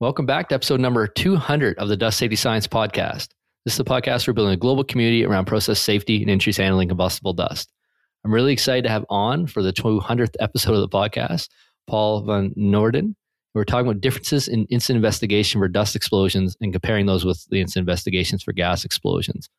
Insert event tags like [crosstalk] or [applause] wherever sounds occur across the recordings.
Welcome back to episode number 200 of the Dust Safety Science Podcast. This is the podcast for building a global community around process safety and industries handling combustible dust. I'm really excited to have on for the 200th episode of the podcast, Paul van Norden. We're talking about differences in incident investigation for dust explosions and comparing those with the incident investigations for gas explosions.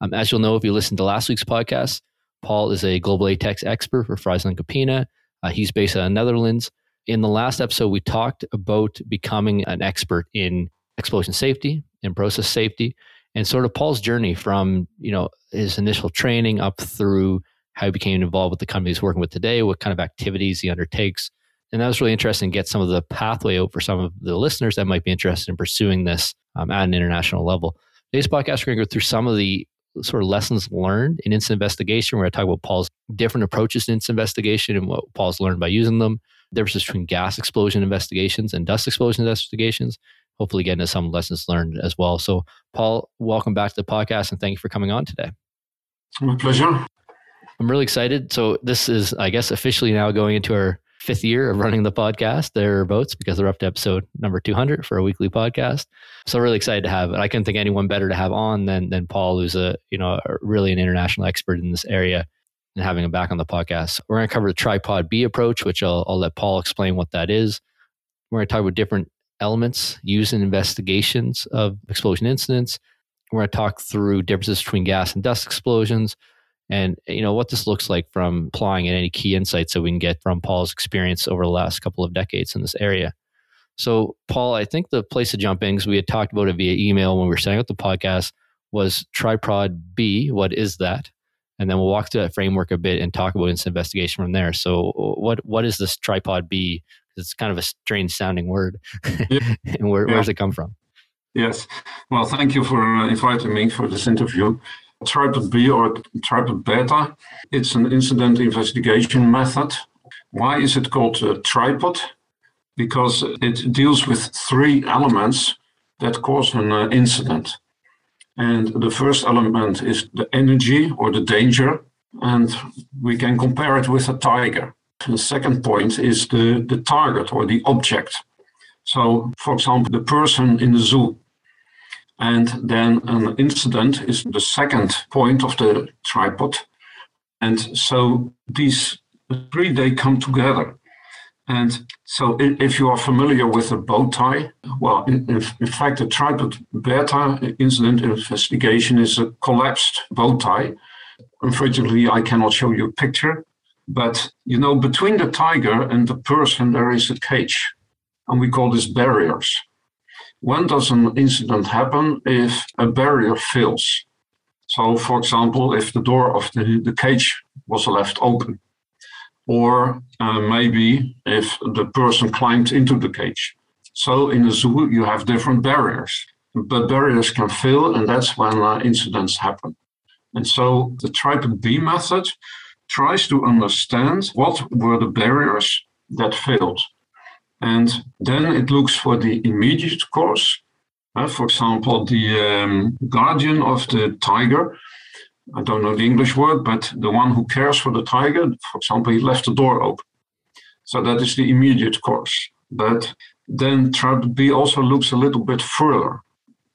Um, as you'll know, if you listened to last week's podcast, Paul is a global ATEX expert for FrieslandCampina. Uh, he's based out of Netherlands in the last episode, we talked about becoming an expert in explosion safety and process safety and sort of Paul's journey from, you know, his initial training up through how he became involved with the company he's working with today, what kind of activities he undertakes. And that was really interesting to get some of the pathway out for some of the listeners that might be interested in pursuing this um, at an international level. Today's podcast, we're going to go through some of the sort of lessons learned in incident investigation. We're going to talk about Paul's different approaches to incident investigation and what Paul's learned by using them differences between gas explosion investigations and dust explosion investigations. Hopefully, get into some lessons learned as well. So, Paul, welcome back to the podcast and thank you for coming on today. My pleasure. I'm really excited. So, this is, I guess, officially now going into our fifth year of running the podcast thereabouts because we're up to episode number 200 for a weekly podcast. So really excited to have it. I couldn't think anyone better to have on than than Paul, who's a you know really an international expert in this area and having him back on the podcast. We're going to cover the tripod B approach, which I'll, I'll let Paul explain what that is. We're going to talk about different elements used in investigations of explosion incidents. We're going to talk through differences between gas and dust explosions and you know what this looks like from applying and any key insights that we can get from Paul's experience over the last couple of decades in this area. So, Paul, I think the place to jump in, because we had talked about it via email when we were setting up the podcast, was tripod B. What is that? And then we'll walk through that framework a bit and talk about incident investigation from there. So, what what is this tripod B? It's kind of a strange sounding word, yeah. [laughs] and where, yeah. where does it come from? Yes, well, thank you for inviting me for this interview. Tripod B or tripod beta, it's an incident investigation method. Why is it called a tripod? Because it deals with three elements that cause an uh, incident. And the first element is the energy or the danger, and we can compare it with a tiger. The second point is the, the target or the object. So, for example, the person in the zoo. And then an incident is the second point of the tripod. And so these three, they come together. And so, if you are familiar with a bow tie, well, in, in fact, the tripod beta incident investigation is a collapsed bow tie. Unfortunately, I cannot show you a picture, but you know, between the tiger and the person, there is a cage, and we call this barriers. When does an incident happen? If a barrier fails. So, for example, if the door of the, the cage was left open or uh, maybe if the person climbed into the cage. So in a zoo, you have different barriers, but barriers can fail, and that's when uh, incidents happen. And so the tripod B method tries to understand what were the barriers that failed. And then it looks for the immediate cause. Uh, for example, the um, guardian of the tiger I don't know the English word, but the one who cares for the tiger, for example, he left the door open. So that is the immediate cause. But then tripod B also looks a little bit further.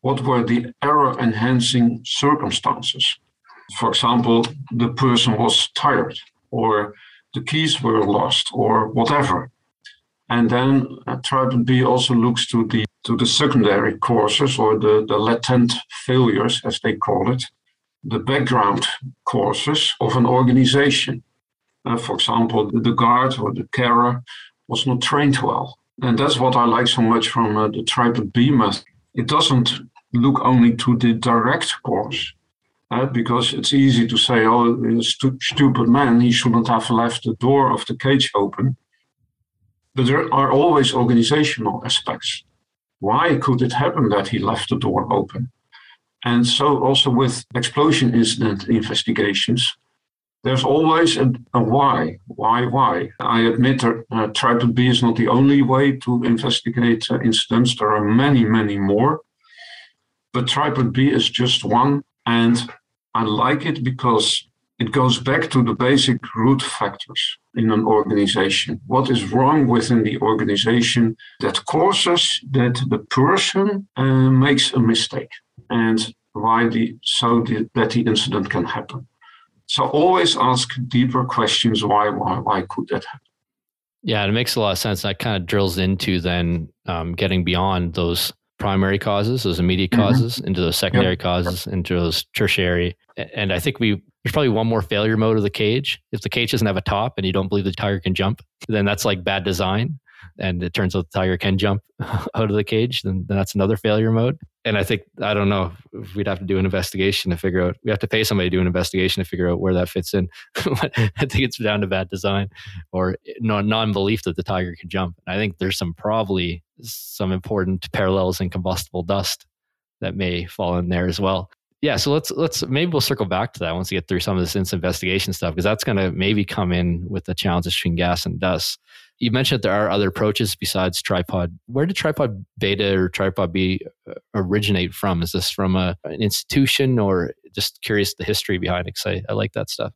What were the error enhancing circumstances? For example, the person was tired, or the keys were lost, or whatever. And then uh, tripod B also looks to the to the secondary causes or the, the latent failures, as they call it, the background causes of an organization. Uh, for example, the guard or the carer was not trained well. And that's what I like so much from uh, the tripod B method. It doesn't look only to the direct cause, uh, because it's easy to say, oh, stu- stupid man, he shouldn't have left the door of the cage open. But there are always organizational aspects. Why could it happen that he left the door open? And so also with explosion incident investigations, there's always a, a why, why, why. I admit that uh, tripod B is not the only way to investigate uh, incidents. There are many, many more. But tripod B is just one. And I like it because it goes back to the basic root factors in an organization. What is wrong within the organization that causes that the person uh, makes a mistake and why the so the, that the incident can happen. So always ask deeper questions. Why? Why? Why could that happen? Yeah, it makes a lot of sense. That kind of drills into then um, getting beyond those primary causes, those immediate mm-hmm. causes, mm-hmm. into those secondary yep. causes, into those tertiary. And I think we there's probably one more failure mode of the cage. If the cage doesn't have a top and you don't believe the tiger can jump, then that's like bad design. And it turns out the tiger can jump [laughs] out of the cage, then, then that's another failure mode. And I think, I don't know, we'd have to do an investigation to figure out, we have to pay somebody to do an investigation to figure out where that fits in. [laughs] I think it's down to bad design or non belief that the tiger can jump. I think there's some probably some important parallels in combustible dust that may fall in there as well yeah so let's let's maybe we'll circle back to that once we get through some of this investigation stuff because that's going to maybe come in with the challenges between gas and dust you mentioned there are other approaches besides tripod where did tripod beta or tripod b uh, originate from is this from a, an institution or just curious the history behind it because I, I like that stuff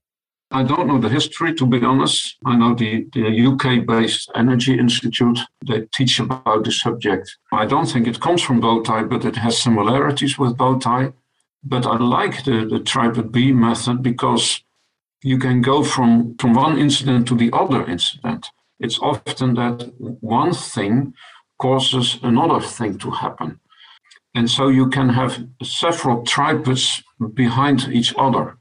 I don't know the history, to be honest. I know the, the UK based Energy Institute, they teach about the subject. I don't think it comes from Bowtie, but it has similarities with Bowtie. But I like the, the tripod B method because you can go from, from one incident to the other incident. It's often that one thing causes another thing to happen. And so you can have several tripods behind each other.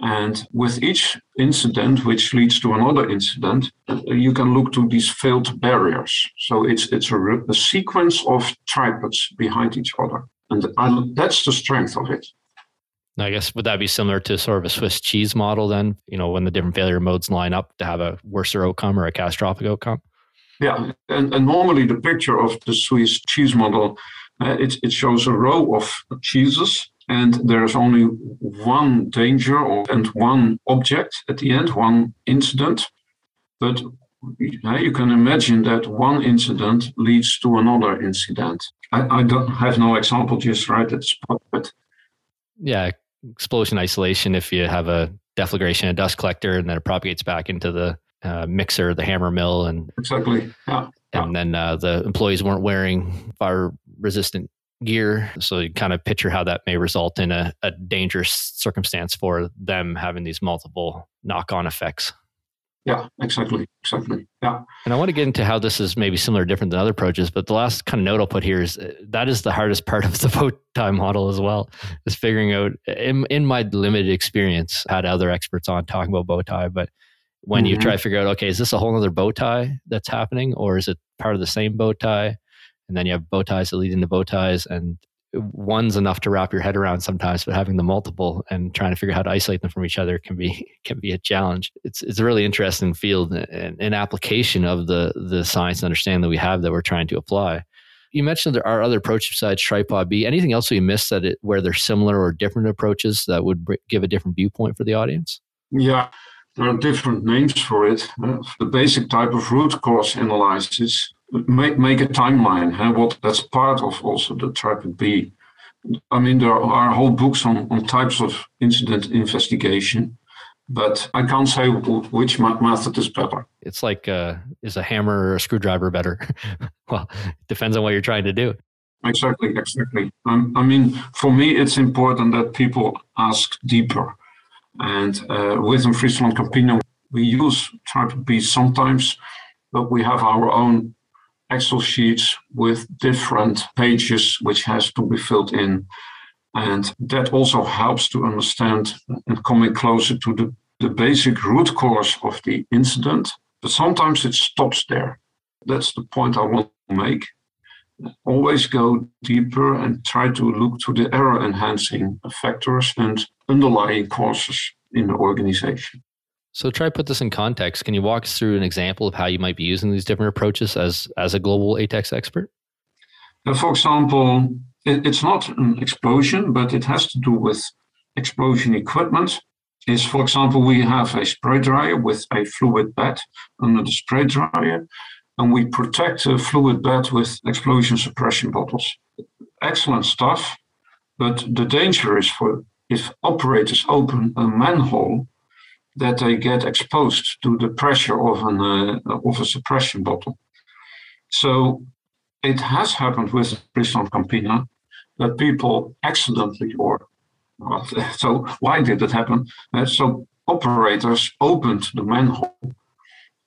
And with each incident, which leads to another incident, you can look to these failed barriers. So it's, it's a, a sequence of tripods behind each other. And I, that's the strength of it. I guess would that be similar to sort of a Swiss cheese model then? You know, when the different failure modes line up to have a worse outcome or a catastrophic outcome. Yeah, and, and normally the picture of the Swiss cheese model, uh, it, it shows a row of cheeses, and there's only one danger or, and one object at the end, one incident. But uh, you can imagine that one incident leads to another incident. I, I don't have no example just right at the spot, but yeah, explosion isolation. If you have a deflagration, a dust collector, and then it propagates back into the uh, mixer, the hammer mill, and exactly, yeah. And then uh, the employees weren't wearing fire resistant gear. So you kind of picture how that may result in a, a dangerous circumstance for them having these multiple knock on effects. Yeah, exactly. Exactly. Yeah. And I want to get into how this is maybe similar or different than other approaches, but the last kind of note I'll put here is uh, that is the hardest part of the [laughs] bow tie model as well, is figuring out in, in my limited experience, I had other experts on talking about bow tie, but when mm-hmm. you try to figure out, okay, is this a whole other bow tie that's happening or is it part of the same bow tie? And then you have bow ties that lead into bow ties and one's enough to wrap your head around sometimes, but having the multiple and trying to figure out how to isolate them from each other can be [laughs] can be a challenge. It's it's a really interesting field and an application of the the science and understanding that we have that we're trying to apply. You mentioned there are other approaches besides tripod B. Anything else we missed that it, where there's similar or different approaches that would give a different viewpoint for the audience? Yeah, there are different names for it. Uh, the basic type of root cause analysis make make a timeline. Huh? What that's part of also the tripod B. I mean, there are whole books on, on types of incident investigation, but I can't say which method is better. It's like, uh, is a hammer or a screwdriver better? [laughs] well, it depends on what you're trying to do. Exactly, exactly. Um, I mean, for me, it's important that people ask deeper. And uh, within Friesland Campina, we use tripod B sometimes, but we have our own Excel sheets with different pages which has to be filled in. And that also helps to understand and coming closer to the, the basic root cause of the incident. But sometimes it stops there. That's the point I want to make. Always go deeper and try to look to the error enhancing factors and underlying causes in the organization. So try to put this in context. Can you walk us through an example of how you might be using these different approaches as as a global ATEX expert? Uh, for example, it, it's not an explosion, but it has to do with explosion equipment. Is for example, we have a spray dryer with a fluid bed under the spray dryer, and we protect the fluid bed with explosion suppression bottles. Excellent stuff, but the danger is for if operators open a manhole that they get exposed to the pressure of an uh, of a suppression bottle. So it has happened with Friesland Campina that people accidentally or [laughs] so why did it happen? Uh, so operators opened the manhole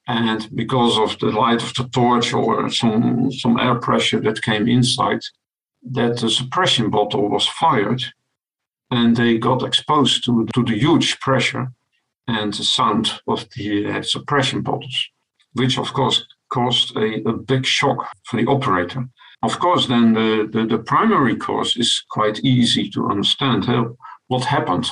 and because of the light of the torch or some some air pressure that came inside that the suppression bottle was fired and they got exposed to, to the huge pressure and the sound of the uh, suppression bottles, which of course caused a, a big shock for the operator. Of course, then the, the, the primary cause is quite easy to understand. what happened?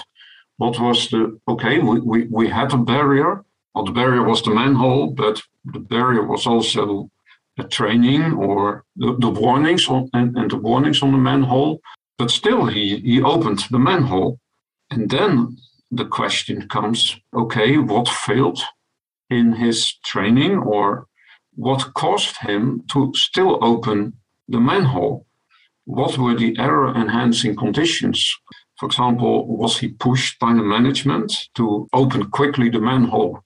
What was the, okay, we, we, we had a barrier. Well, the barrier was the manhole, but the barrier was also a training or the, the warnings on, and, and the warnings on the manhole. But still, he, he opened the manhole. And then the question comes okay, what failed in his training or what caused him to still open the manhole? What were the error enhancing conditions? For example, was he pushed by the management to open quickly the manhole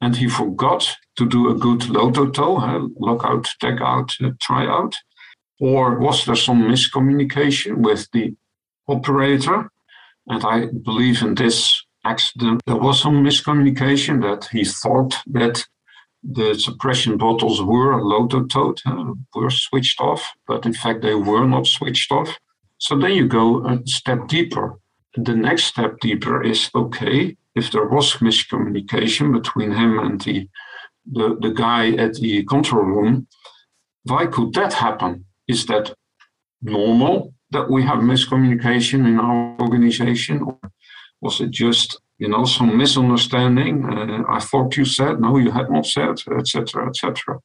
and he forgot to do a good LOTOTO, uh, lock out, tag out, uh, try out? Or was there some miscommunication with the operator? And I believe in this accident, there was some miscommunication that he thought that the suppression bottles were loto toed, uh, were switched off, but in fact they were not switched off. So then you go a step deeper. The next step deeper is okay, if there was miscommunication between him and the, the, the guy at the control room, why could that happen? Is that normal that we have miscommunication in our organization? Or was it just, you know, some misunderstanding? Uh, I thought you said, no, you had not said, etc., etc.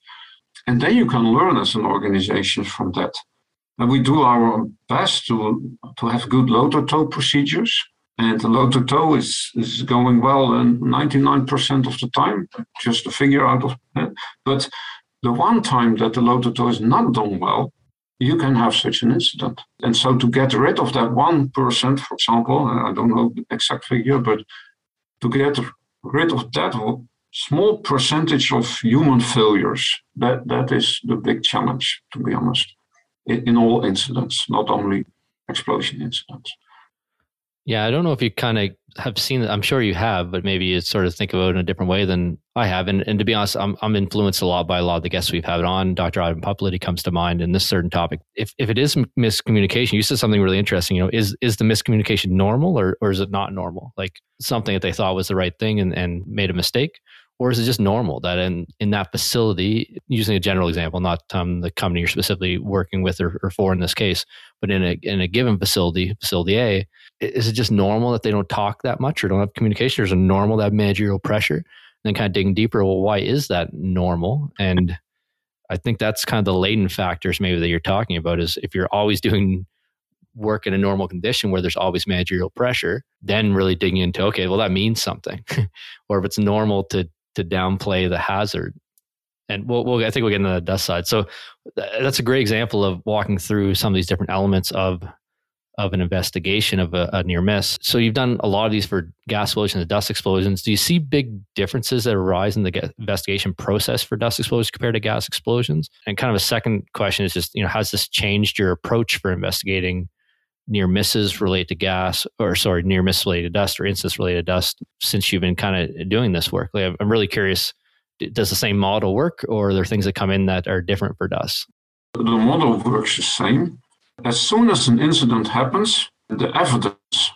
And then you can learn as an organization from that. And we do our best to, to have good LOTOTO procedures. And the LOTOTO is, is going well and 99% of the time, just a figure out of it. But the one time that the LOTOTO is not done well, you can have such an incident. And so to get rid of that 1%, for example, uh, I don't know the exact figure, but to get rid of that small percentage of human failures, that, that is the big challenge, to be honest, in, in all incidents, not only explosion incidents. Yeah, I don't know if you kind of have seen. I'm sure you have, but maybe you sort of think about it in a different way than I have. And, and to be honest, I'm, I'm influenced a lot by a lot of the guests we've had on. Dr. Adam Puplady comes to mind in this certain topic. If, if it is miscommunication, you said something really interesting. You know, is is the miscommunication normal or, or is it not normal? Like something that they thought was the right thing and, and made a mistake? Or is it just normal that in, in that facility, using a general example, not um, the company you're specifically working with or, or for in this case, but in a, in a given facility, facility A, is it just normal that they don't talk that much or don't have communication? Is it normal that managerial pressure? And then kind of digging deeper, well, why is that normal? And I think that's kind of the latent factors maybe that you're talking about is if you're always doing work in a normal condition where there's always managerial pressure, then really digging into, okay, well, that means something. [laughs] or if it's normal to to downplay the hazard. And we'll, we'll I think we'll get into the dust side. So uh, that's a great example of walking through some of these different elements of of an investigation of a, a, near miss. So you've done a lot of these for gas explosions and dust explosions. Do you see big differences that arise in the investigation process for dust explosions compared to gas explosions? And kind of a second question is just, you know, has this changed your approach for investigating near misses related to gas or sorry, near miss related to dust or incidents related dust since you've been kind of doing this work? Like, I'm really curious, does the same model work or are there things that come in that are different for dust? The model works the same as soon as an incident happens, the evidence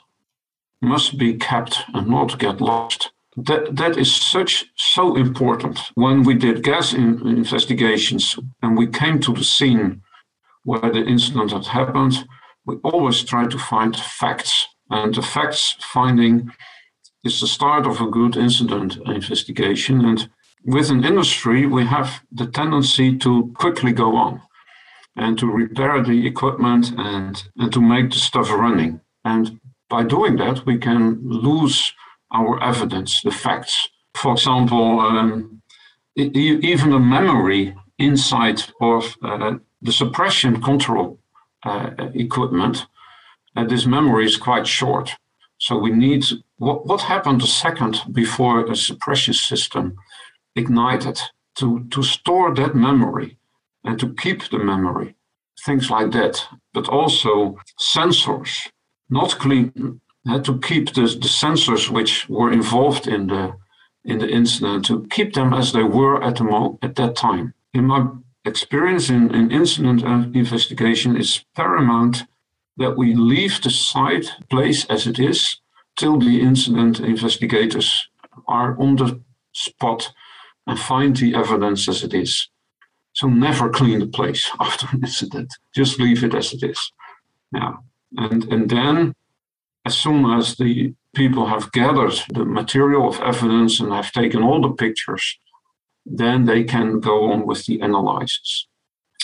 must be kept and not get lost. That, that is such so important. When we did gas in, investigations and we came to the scene where the incident had happened, we always try to find facts. And the facts finding is the start of a good incident investigation. And within industry, we have the tendency to quickly go on and to repair the equipment and, and to make the stuff running. And by doing that, we can lose our evidence, the facts. For example, um, even the memory inside of uh, the suppression control uh, equipment, uh, this memory is quite short. So we need what, what happened a second before a suppression system ignited to, to store that memory and to keep the memory, things like that, but also sensors, not clean, had to keep the, the sensors which were involved in the in the incident to keep them as they were at the mo- at that time. In my experience in, in incident investigation, it's paramount that we leave the site place as it is till the incident investigators are on the spot and find the evidence as it is. So never clean the place [laughs] after an incident. Just leave it as it is. Yeah. And and then as soon as the people have gathered the material of evidence and have taken all the pictures, then they can go on with the analysis.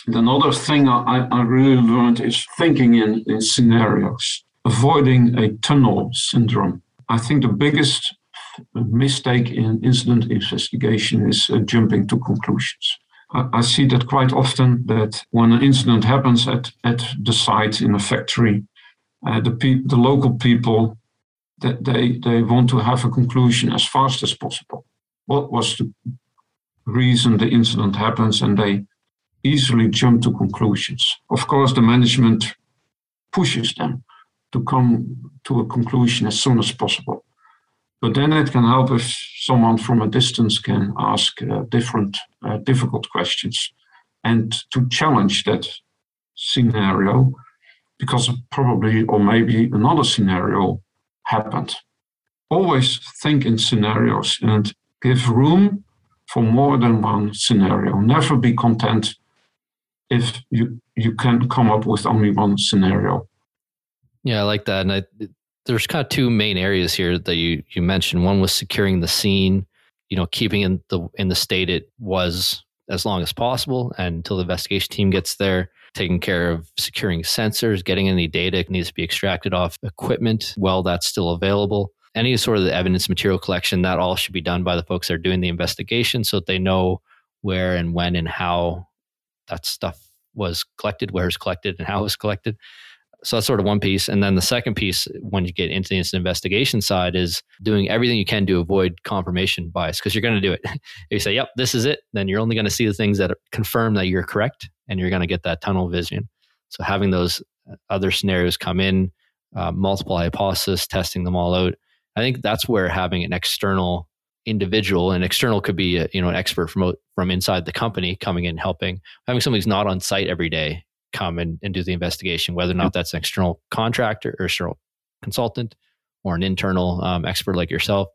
And another thing I, I really learned is thinking in, in scenarios, avoiding a tunnel syndrome. I think the biggest mistake in incident investigation is uh, jumping to conclusions. I, see that quite often that when an incident happens at, at the site in a factory, uh, the, pe- the local people that they, they want to have a conclusion as fast as possible. What was the reason the incident happens? And they easily jump to conclusions. Of course, the management pushes them to come to a conclusion as soon as possible. But then it can help if someone from a distance can ask uh, different, uh, difficult questions and to challenge that scenario because probably or maybe another scenario happened. Always think in scenarios and give room for more than one scenario. Never be content if you you can come up with only one scenario. Yeah, I like that. And I, there's kind of two main areas here that you you mentioned. One was securing the scene, you know, keeping in the in the state it was as long as possible and until the investigation team gets there taking care of securing sensors, getting any data needs to be extracted off equipment while that's still available. Any sort of the evidence material collection, that all should be done by the folks that are doing the investigation so that they know where and when and how that stuff was collected, where it's collected, and how it was collected. So that's sort of one piece. And then the second piece, when you get into the investigation side, is doing everything you can to avoid confirmation bias because you're going to do it. if [laughs] you say, yep, this is it, then you're only going to see the things that confirm that you're correct and you're going to get that tunnel vision. So having those other scenarios come in, uh, multiple hypotheses, testing them all out. I think that's where having an external individual, and external could be a, you know an expert from from inside the company coming in helping. Having somebody who's not on site every day come and, and do the investigation, whether or not that's an external contractor or external consultant or an internal um, expert like yourself,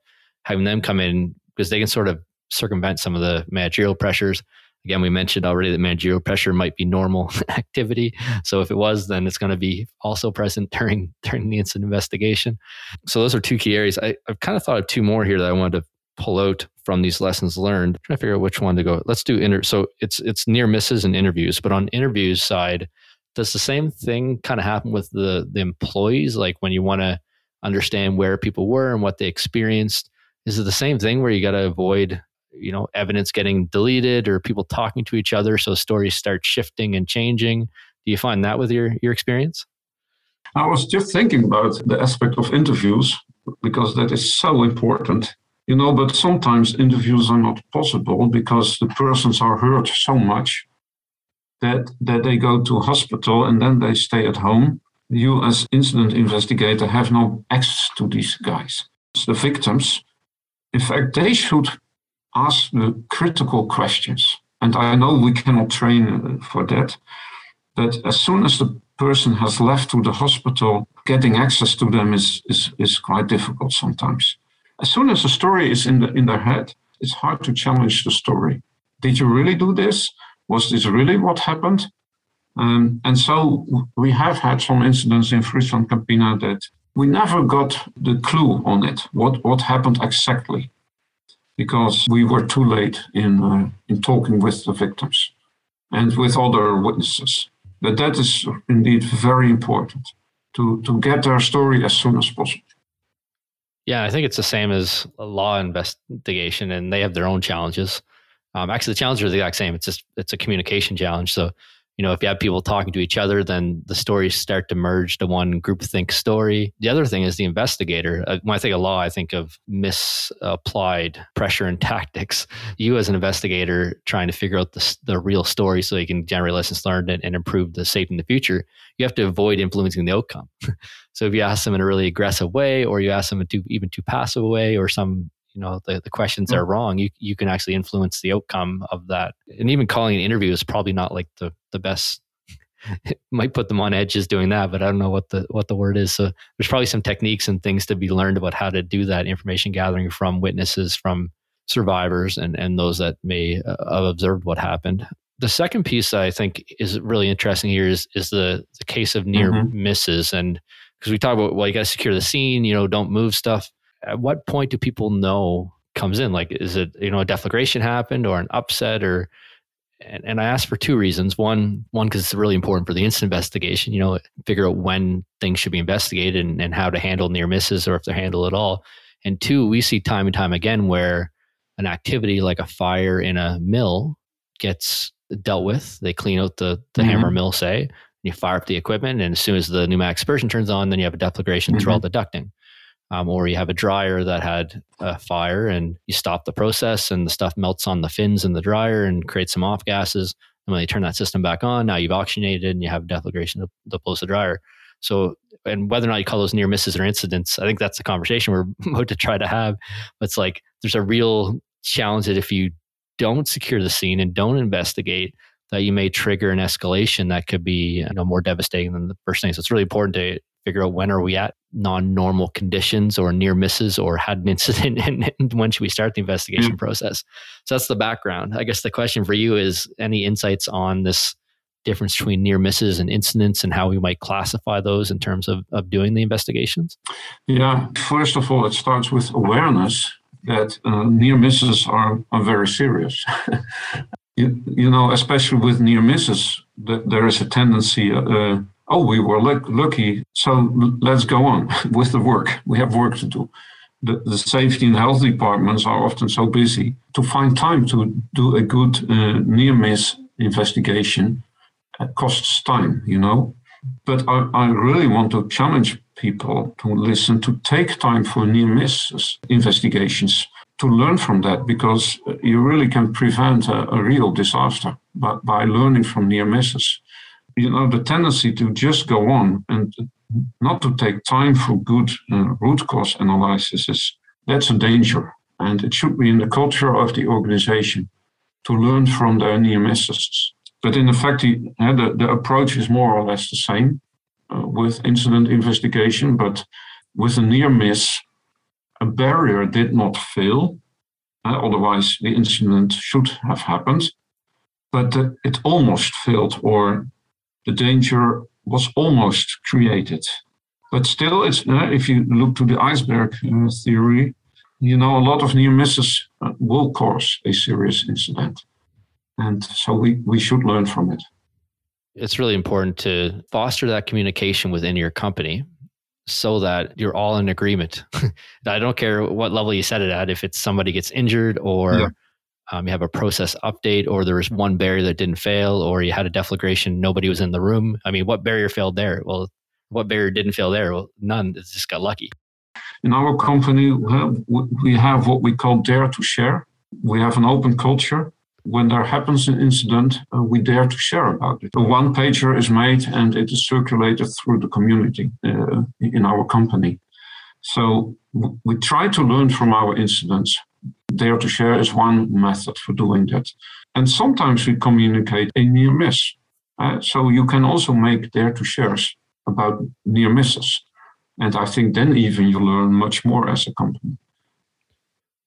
having them come in because they can sort of circumvent some of the managerial pressures Again, we mentioned already that managerial pressure might be normal [laughs] activity. So if it was, then it's going to be also present during [laughs] during the incident investigation. So those are two key areas. I, I've kind of thought of two more here that I wanted to pull out from these lessons learned. I'm trying to figure out which one to go. Let's do inter. So it's it's near misses and interviews, but on interviews side, does the same thing kind of happen with the the employees? Like when you want to understand where people were and what they experienced, is it the same thing where you got to avoid you know evidence getting deleted or people talking to each other so stories start shifting and changing do you find that with your your experience i was just thinking about the aspect of interviews because that is so important you know but sometimes interviews are not possible because the persons are hurt so much that that they go to hospital and then they stay at home you as incident investigator have no access to these guys the victims in fact they should ask the critical questions. And I know we cannot train uh, for that, but as soon as the person has left to the hospital, getting access to them is, is, is quite difficult sometimes. As soon as the story is in, the, in their head, it's hard to challenge the story. Did you really do this? Was this really what happened? Um, and so we have had some incidents in Friesland Campina that we never got the clue on it, what, what happened exactly because we were too late in, uh, in talking with the victims and with other witnesses. But that is indeed very important to, to get their story as soon as possible. Yeah, I think it's the same as a law investigation, and they have their own challenges. Um, actually, the challenges are the exact same. It's just it's a communication challenge. So you know, if you have people talking to each other, then the stories start to merge to one groupthink story. The other thing is the investigator. Uh, when I think of law, I think of misapplied pressure and [laughs] tactics. You, as an investigator, trying to figure out the, the real story so you can generate lessons learned and, and improve the safety in the future, you have to avoid influencing the outcome. [laughs] so if you ask them in a really aggressive way, or you ask them in too, even too passive way, or some you know the, the questions mm-hmm. are wrong you you can actually influence the outcome of that. And even calling an interview is probably not like the the best it [laughs] might put them on edges doing that but i don't know what the what the word is. So there's probably some techniques and things to be learned about how to do that information gathering from witnesses from survivors and and those that may uh, have observed what happened. The second piece i think is really interesting here is is the the case of near mm-hmm. misses. And because we talk about well you got to secure the scene you know don't move stuff at what point do people know comes in? Like, is it, you know, a deflagration happened or an upset or, and, and I asked for two reasons. One, one, because it's really important for the incident investigation, you know, figure out when things should be investigated and, and how to handle near misses or if they're handled at all. And two, we see time and time again where an activity like a fire in a mill gets dealt with. They clean out the, the mm-hmm. hammer mill, say, you fire up the equipment, and as soon as the pneumatic aspiration turns on, then you have a deflagration mm-hmm. through all the ducting um, or you have a dryer that had a fire and you stop the process and the stuff melts on the fins in the dryer and creates some off gases. And when you turn that system back on, now you've oxygenated and you have deflagration to close the dryer. So, and whether or not you call those near misses or incidents, I think that's the conversation we're [laughs] about to try to have. But it's like there's a real challenge that if you don't secure the scene and don't investigate, that you may trigger an escalation that could be you know more devastating than the first thing. So it's really important to figure out when are we at non-normal conditions or near misses or had an incident [laughs] and, when should we start the investigation mm-hmm. process? So that's the background. I guess the question for you is any insights on this difference between near misses and incidents and how we might classify those in terms of, of doing the investigations? Yeah. First of all it starts with awareness that uh, near misses are, are very serious [laughs] you, you know especially with near misses that there is a tendency uh, oh, we were lucky, so let's go on [laughs] with the work. We have work to do. The, the, safety and health departments are often so busy to find time to do a good uh, near miss investigation uh, costs time, you know. But I, I, really want to challenge people to listen, to take time for near misses investigations, to learn from that, because you really can prevent a, a real disaster by, by learning from near misses you know, the tendency to just go on and not to take time for good uh, root cause analysis is that's a danger. And it should be in the culture of the organization to learn from their near misses. But in effect, the, uh, the, the, approach is more or less the same uh, with incident investigation, but with a near miss, a barrier did not fail. Uh, otherwise, the incident should have happened. But uh, it almost failed, or the danger was almost created. But still, it's, uh, if you look to the iceberg uh, theory, you know, a lot of near misses uh, will cause a serious incident. And so we, we should learn from it. It's really important to foster that communication within your company so that you're all in agreement. [laughs] I don't care what level you set it at, if it's somebody gets injured or yeah um, you have a process update, or there was one barrier that didn't fail, or you had a deflagration, nobody was in the room. I mean, what barrier failed there? Well, what barrier didn't fail there? Well, none. It just got lucky. In our company, we have what we call dare to share. We have an open culture. When there happens an incident, uh, we dare to share about it. A one pager is made and it is circulated through the community uh, in our company. So we try to learn from our incidents Dare to share is one method for doing that. And sometimes we communicate a near miss. Uh, so you can also make dare to shares about near misses. And I think then even you learn much more as a company.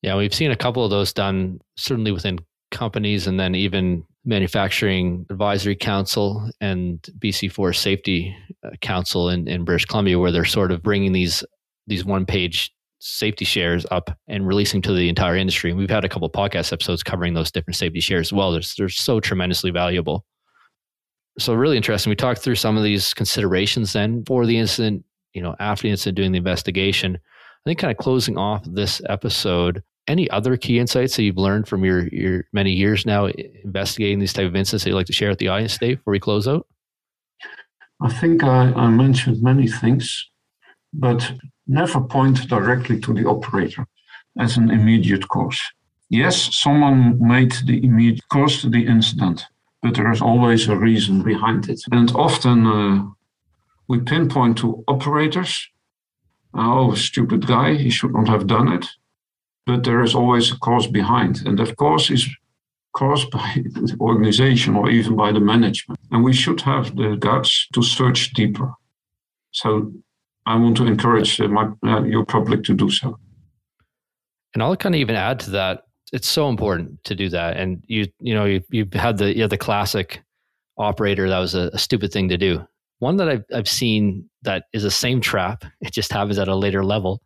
Yeah, we've seen a couple of those done certainly within companies and then even manufacturing advisory council and BC Forest Safety uh, Council in, in British Columbia, where they're sort of bringing these these one page safety shares up and releasing to the entire industry. And we've had a couple podcast episodes covering those different safety shares as well. They're, they're so tremendously valuable. So really interesting. We talked through some of these considerations then for the incident, you know, after the incident, doing the investigation. I think kind of closing off this episode, any other key insights that you've learned from your your many years now investigating these type of incidents that you'd like to share with the audience today before we close out? I think I, I mentioned many things, but never point directly to the operator as an immediate cause. Yes, someone made the immediate cause to the incident, but there is always a reason behind it. And often uh, we pinpoint to operators. Oh, stupid guy, he should not have done it. But there is always a cause behind, and that cause is caused [laughs] by the organization or even by the management. And we should have the guts to search deeper. So I want to encourage uh, my, uh, your public to do so. And I'll kind of even add to that. It's so important to do that. And you, you know, you, you had the, you had the classic operator that was a, a stupid thing to do. One that I've, I've seen that is the same trap. [laughs] It just happens at a later level.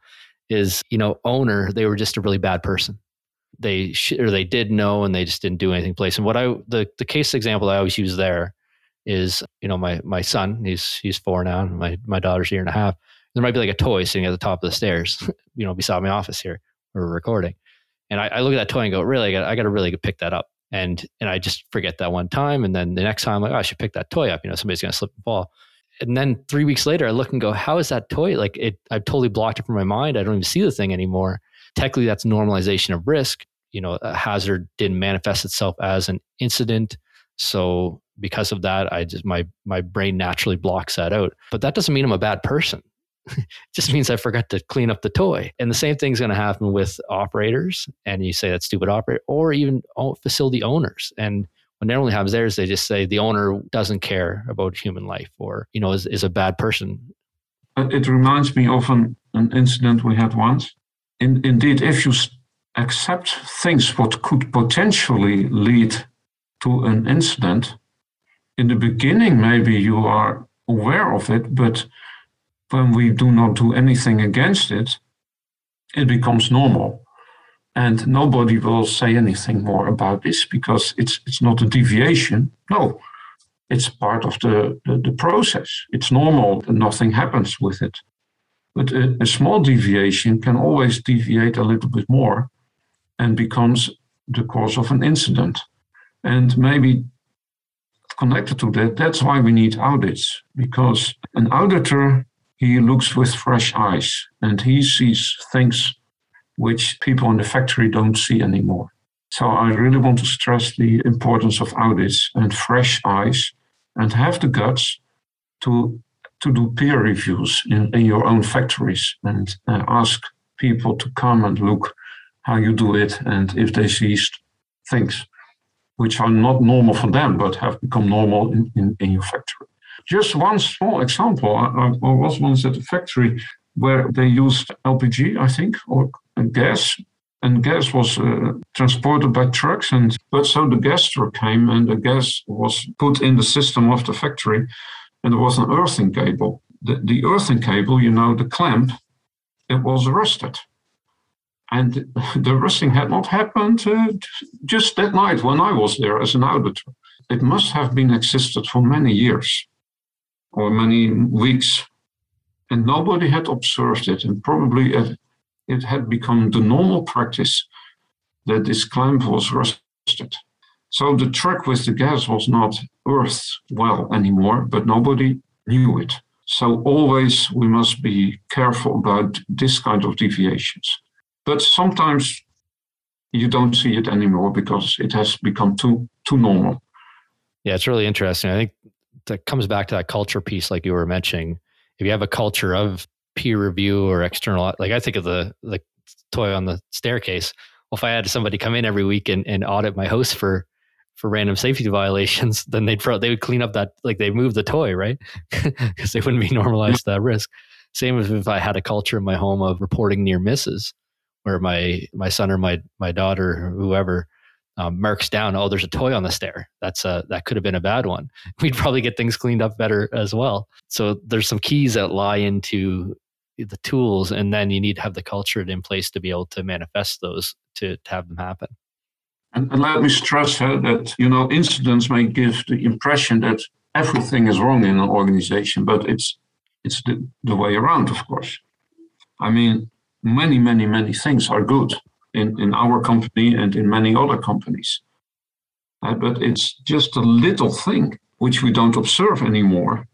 Is you know owner they were just a really bad person they sh- or they did know and they just didn't do anything place. And what I the the case example I always use there is you know my my son he's he's four now and my my daughter's a year and a half. There might be like a toy sitting at the top of the stairs, [laughs] you know, beside my office here we're recording. And I, I look at that toy and go, really, I got, I got to really pick that up. And and I just forget that one time, and then the next time, I'm like, oh, I should pick that toy up. You know, somebody's gonna slip and fall. And then three weeks later, I look and go, how is that toy? Like it, I've totally blocked it from my mind. I don't even see the thing anymore. Technically that's normalization of risk. You know a hazard didn't manifest itself as an incident. So because of that i just my my brain naturally blocks that out. But that doesn't mean i'm a bad person. [laughs] It just means i forgot to clean up the toy. And the same thing's going to happen with operators and you say that stupid operator or even oh, facility owners. And what normally happens there is they just say the owner doesn't care about human life or you know is, is a bad person it reminds me of an, an incident we had once in, indeed if you accept things what could potentially lead to an incident, in the beginning, maybe you are aware of it, but when we do not do anything against it, it becomes normal. And nobody will say anything more about this because it's it's not a deviation. No, it's part of the, the, the process. It's normal and nothing happens with it. But a, a small deviation can always deviate a little bit more and becomes the cause of an incident. And maybe connected to that, that's why we need audits, because an auditor, he looks with fresh eyes and he sees things which people in the factory don't see anymore. So I really want to stress the importance of audits and fresh eyes and have the guts to to do peer reviews in, in your own factories and uh, ask people to come and look how you do it, and if they see things which are not normal for them but have become normal in, in, in your factory. Just one small example. I, I was once at a factory where they used LPG, I think, or gas, and gas was uh, transported by trucks. And but so the gas truck came, and the gas was put in the system of the factory, and there was an earthing cable. The, the earthing cable, you know, the clamp, it was rusted. And [laughs] the rusting had not happened uh, just that night when I was there as an auditor. It must have been existed for many years or many weeks. And nobody had observed it. And probably it, it had become the normal practice that this clamp was rusted. So the truck with the gas was not earthed well anymore, but nobody knew it. So always we must be careful about this kind of deviations. But sometimes you don't see it anymore because it has become too too normal. Yeah, it's really interesting. I think that comes back to that culture piece, like you were mentioning. If you have a culture of peer review or external, like I think of the the toy on the staircase. Well, if I had somebody come in every week and, and audit my house for for random safety [laughs] violations, then they'd pro- they would clean up that like they move the toy right [laughs] because they wouldn't be normalized that risk. Same as if I had a culture in my home of reporting near misses where my my son or my my daughter or whoever um, marks down, oh, there's a toy on the stair. That's a that could have been a bad one. [laughs] We'd probably get things cleaned up better as well. So there's some keys that lie into the tools, and then you need to have the culture in place to be able to manifest those to, to have them happen. And, and let me stress that you know incidents may give the impression that everything is wrong in an organization, but it's it's the, the way around, of course. I mean, many, many, many things are good. in, in our company and in many other companies. Uh, but it's just a little thing which we don't observe anymore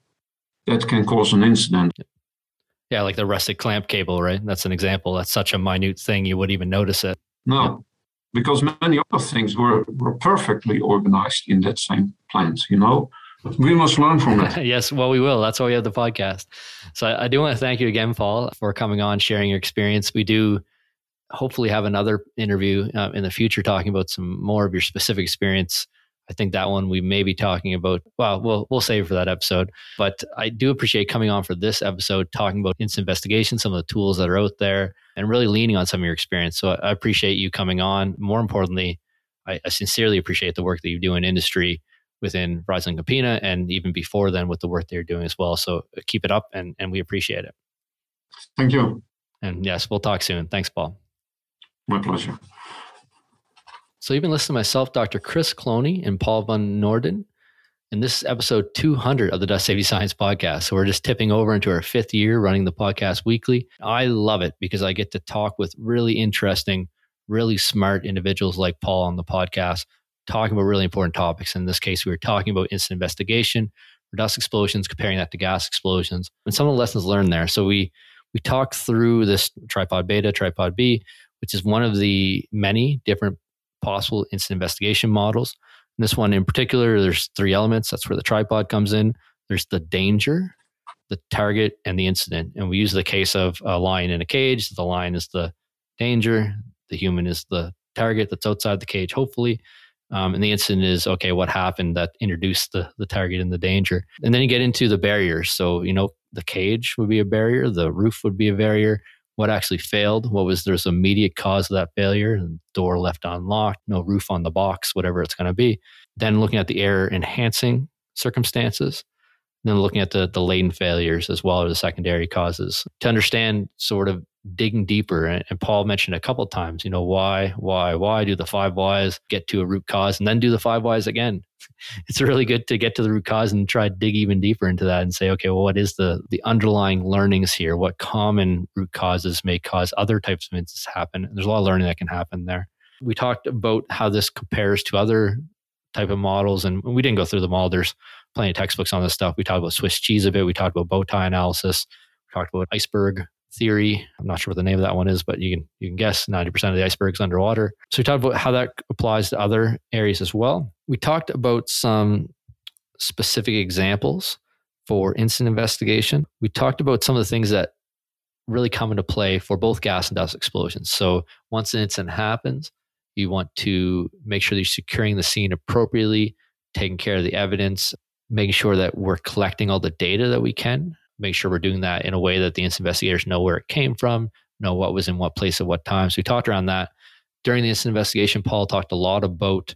that can cause an incident. Yeah, like the rusted clamp cable, right? That's an example. That's such a minute thing you wouldn't even notice it. No, because many other things were, were perfectly organized in that same plant, you know? We must learn from it. [laughs] yes, well, we will. That's why we have the podcast. So I, I do want to thank you again, Paul, for coming on, sharing your experience. We do hopefully have another interview uh, in the future talking about some more of your specific experience. I think that one we may be talking about. Well, we'll we'll save for that episode. But I do appreciate coming on for this episode, talking about incident investigation, some of the tools that are out there, and really leaning on some of your experience. So I appreciate you coming on. More importantly, I, I sincerely appreciate the work that you do in industry within Friesland Campina and even before then with the work they're doing as well. So keep it up, and and we appreciate it. Thank you. And yes, we'll talk soon. Thanks, Paul. My pleasure. So you've been listening to myself, Dr. Chris Cloney, and Paul Van Norden. And this is episode 200 of the Dust Safety Science podcast. So we're just tipping over into our fifth year running the podcast weekly. I love it because I get to talk with really interesting, really smart individuals like Paul on the podcast, talking about really important topics. In this case, we were talking about incident investigation, dust explosions, comparing that to gas explosions, and some of the lessons learned there. So we we talked through this tripod beta, tripod B which is one of the many different possible incident investigation models. In this one in particular, there's three elements. That's where the tripod comes in. There's the danger, the target, and the incident. And we use the case of a lion in a cage. The lion is the danger. The human is the target that's outside the cage, hopefully. Um, and the incident is okay, what happened that introduced the, the target and the danger. And then you get into the barriers. So, you know, the cage would be a barrier, the roof would be a barrier, what actually failed, what was there's immediate cause of that failure, door left unlocked, no roof on the box, whatever it's going to be. Then looking at the error enhancing circumstances, then looking at the the latent failures as well as the secondary causes to understand sort of digging deeper. And, and Paul mentioned a couple times, you know, why, why, why do the five whys, get to a root cause, and then do the five whys again. [laughs] It's really good to get to the root cause and try to dig even deeper into that and say, okay, well, what is the the underlying learnings here? What common root causes may cause other types of incidents happen? And there's a lot of learning that can happen there. We talked about how this compares to other type of models, and we didn't go through them all. There's plenty of textbooks on this stuff. We talked about Swiss cheese a bit. We talked about bow tie analysis. We talked about iceberg theory. I'm not sure what the name of that one is, but you can you can guess 90% of the iceberg's underwater. So we talked about how that applies to other areas as well. We talked about some specific examples for incident investigation. We talked about some of the things that really come into play for both gas and dust explosions. So once an incident happens, you want to make sure that you're securing the scene appropriately, taking care of the evidence, making sure that we're collecting all the data that we can make sure we're doing that in a way that the investigators know where it came from, know what was in what place at what time. So we talked around that. During the incident investigation, Paul talked a lot about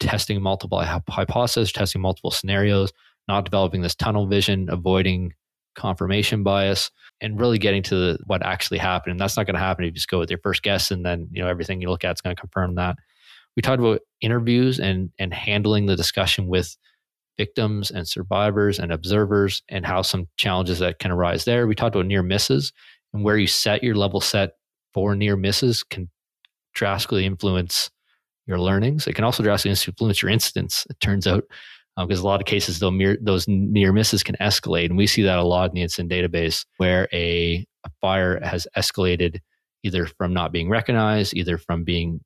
testing multiple hypotheses, testing multiple scenarios, not developing this tunnel vision, avoiding confirmation bias, and really getting to the, what actually happened. And that's not going to happen if you just go with your first guess and then you know everything you look at is going to confirm that. We talked about interviews and and handling the discussion with victims and survivors and observers and how some challenges that can arise there. We talked about near misses and where you set your level set for near misses can drastically influence your learnings. It can also drastically influence your incidents, it turns out, because um, a lot of cases those near misses can escalate. And we see that a lot in the incident database where a, a fire has escalated either from not being recognized, either from being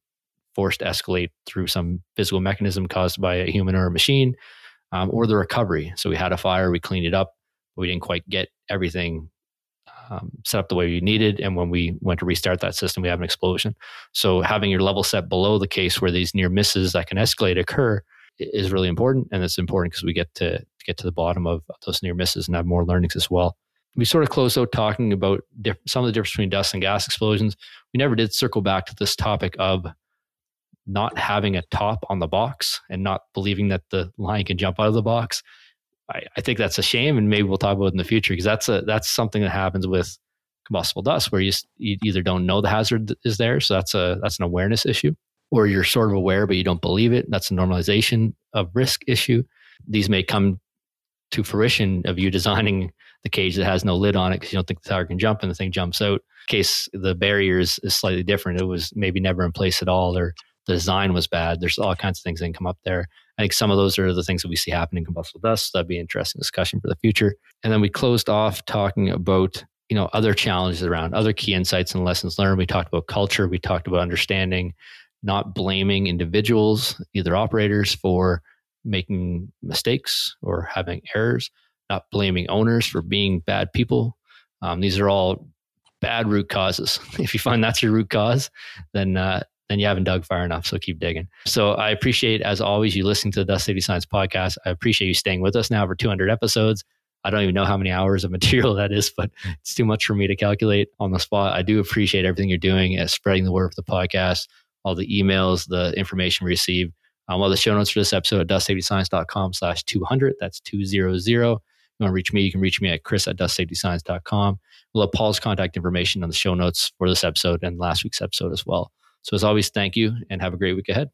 forced to escalate through some physical mechanism caused by a human or a machine, um, or the recovery. So we had a fire, we cleaned it up, but we didn't quite get everything um, set up the way we needed. And when we went to restart that system, we have an explosion. So having your level set below the case where these near misses that can escalate occur is really important. And it's important because we get to, get to the bottom of those near misses and have more learnings as well. We sort of closed out talking about diff- some of the difference between dust and gas explosions. We never did circle back to this topic of not having a top on the box and not believing that the lion can jump out of the box. I, I think that's a shame, and maybe we'll talk about it in the future because that's a that's something that happens with combustible dust where you, you either don't know the hazard is there, so that's a that's an awareness issue, or you're sort of aware but you don't believe it. That's a normalization of risk issue. These may come to fruition of you [laughs] designing the cage that has no lid on it because you don't think the tower can jump and the thing jumps out. In case the barriers is slightly different. It was maybe never in place at all, or the design was bad. There's all kinds of things that can come up there. I think some of those are the things that we see happen in combustible dust. So that'd be an interesting discussion for the future. And then we closed off talking about you know other challenges around other key insights and lessons learned. We talked about culture. We talked about understanding, not blaming individuals, either operators for making mistakes or having errors, not blaming owners for being bad people. Um, these are all bad root causes. [laughs] If you find that's your root cause, then uh, then you haven't dug far enough. So keep digging. So I appreciate, as always, you listening to the Dust Safety Science podcast. I appreciate you staying with us now for 200 episodes. I don't even know how many hours of [laughs] material that is, but it's too much for me to calculate on the spot. I do appreciate everything you're doing as spreading the word of the podcast, all the emails, the information we receive. Um, well, the show notes for this episode at dustsafetyscience.com slash 200. That's 200. You want to reach me, you can reach me at chris at dustsafetyscience.com. We'll have Paul's contact information on the show notes for this episode and last week's episode as well. So, as always, thank you and have a great week ahead.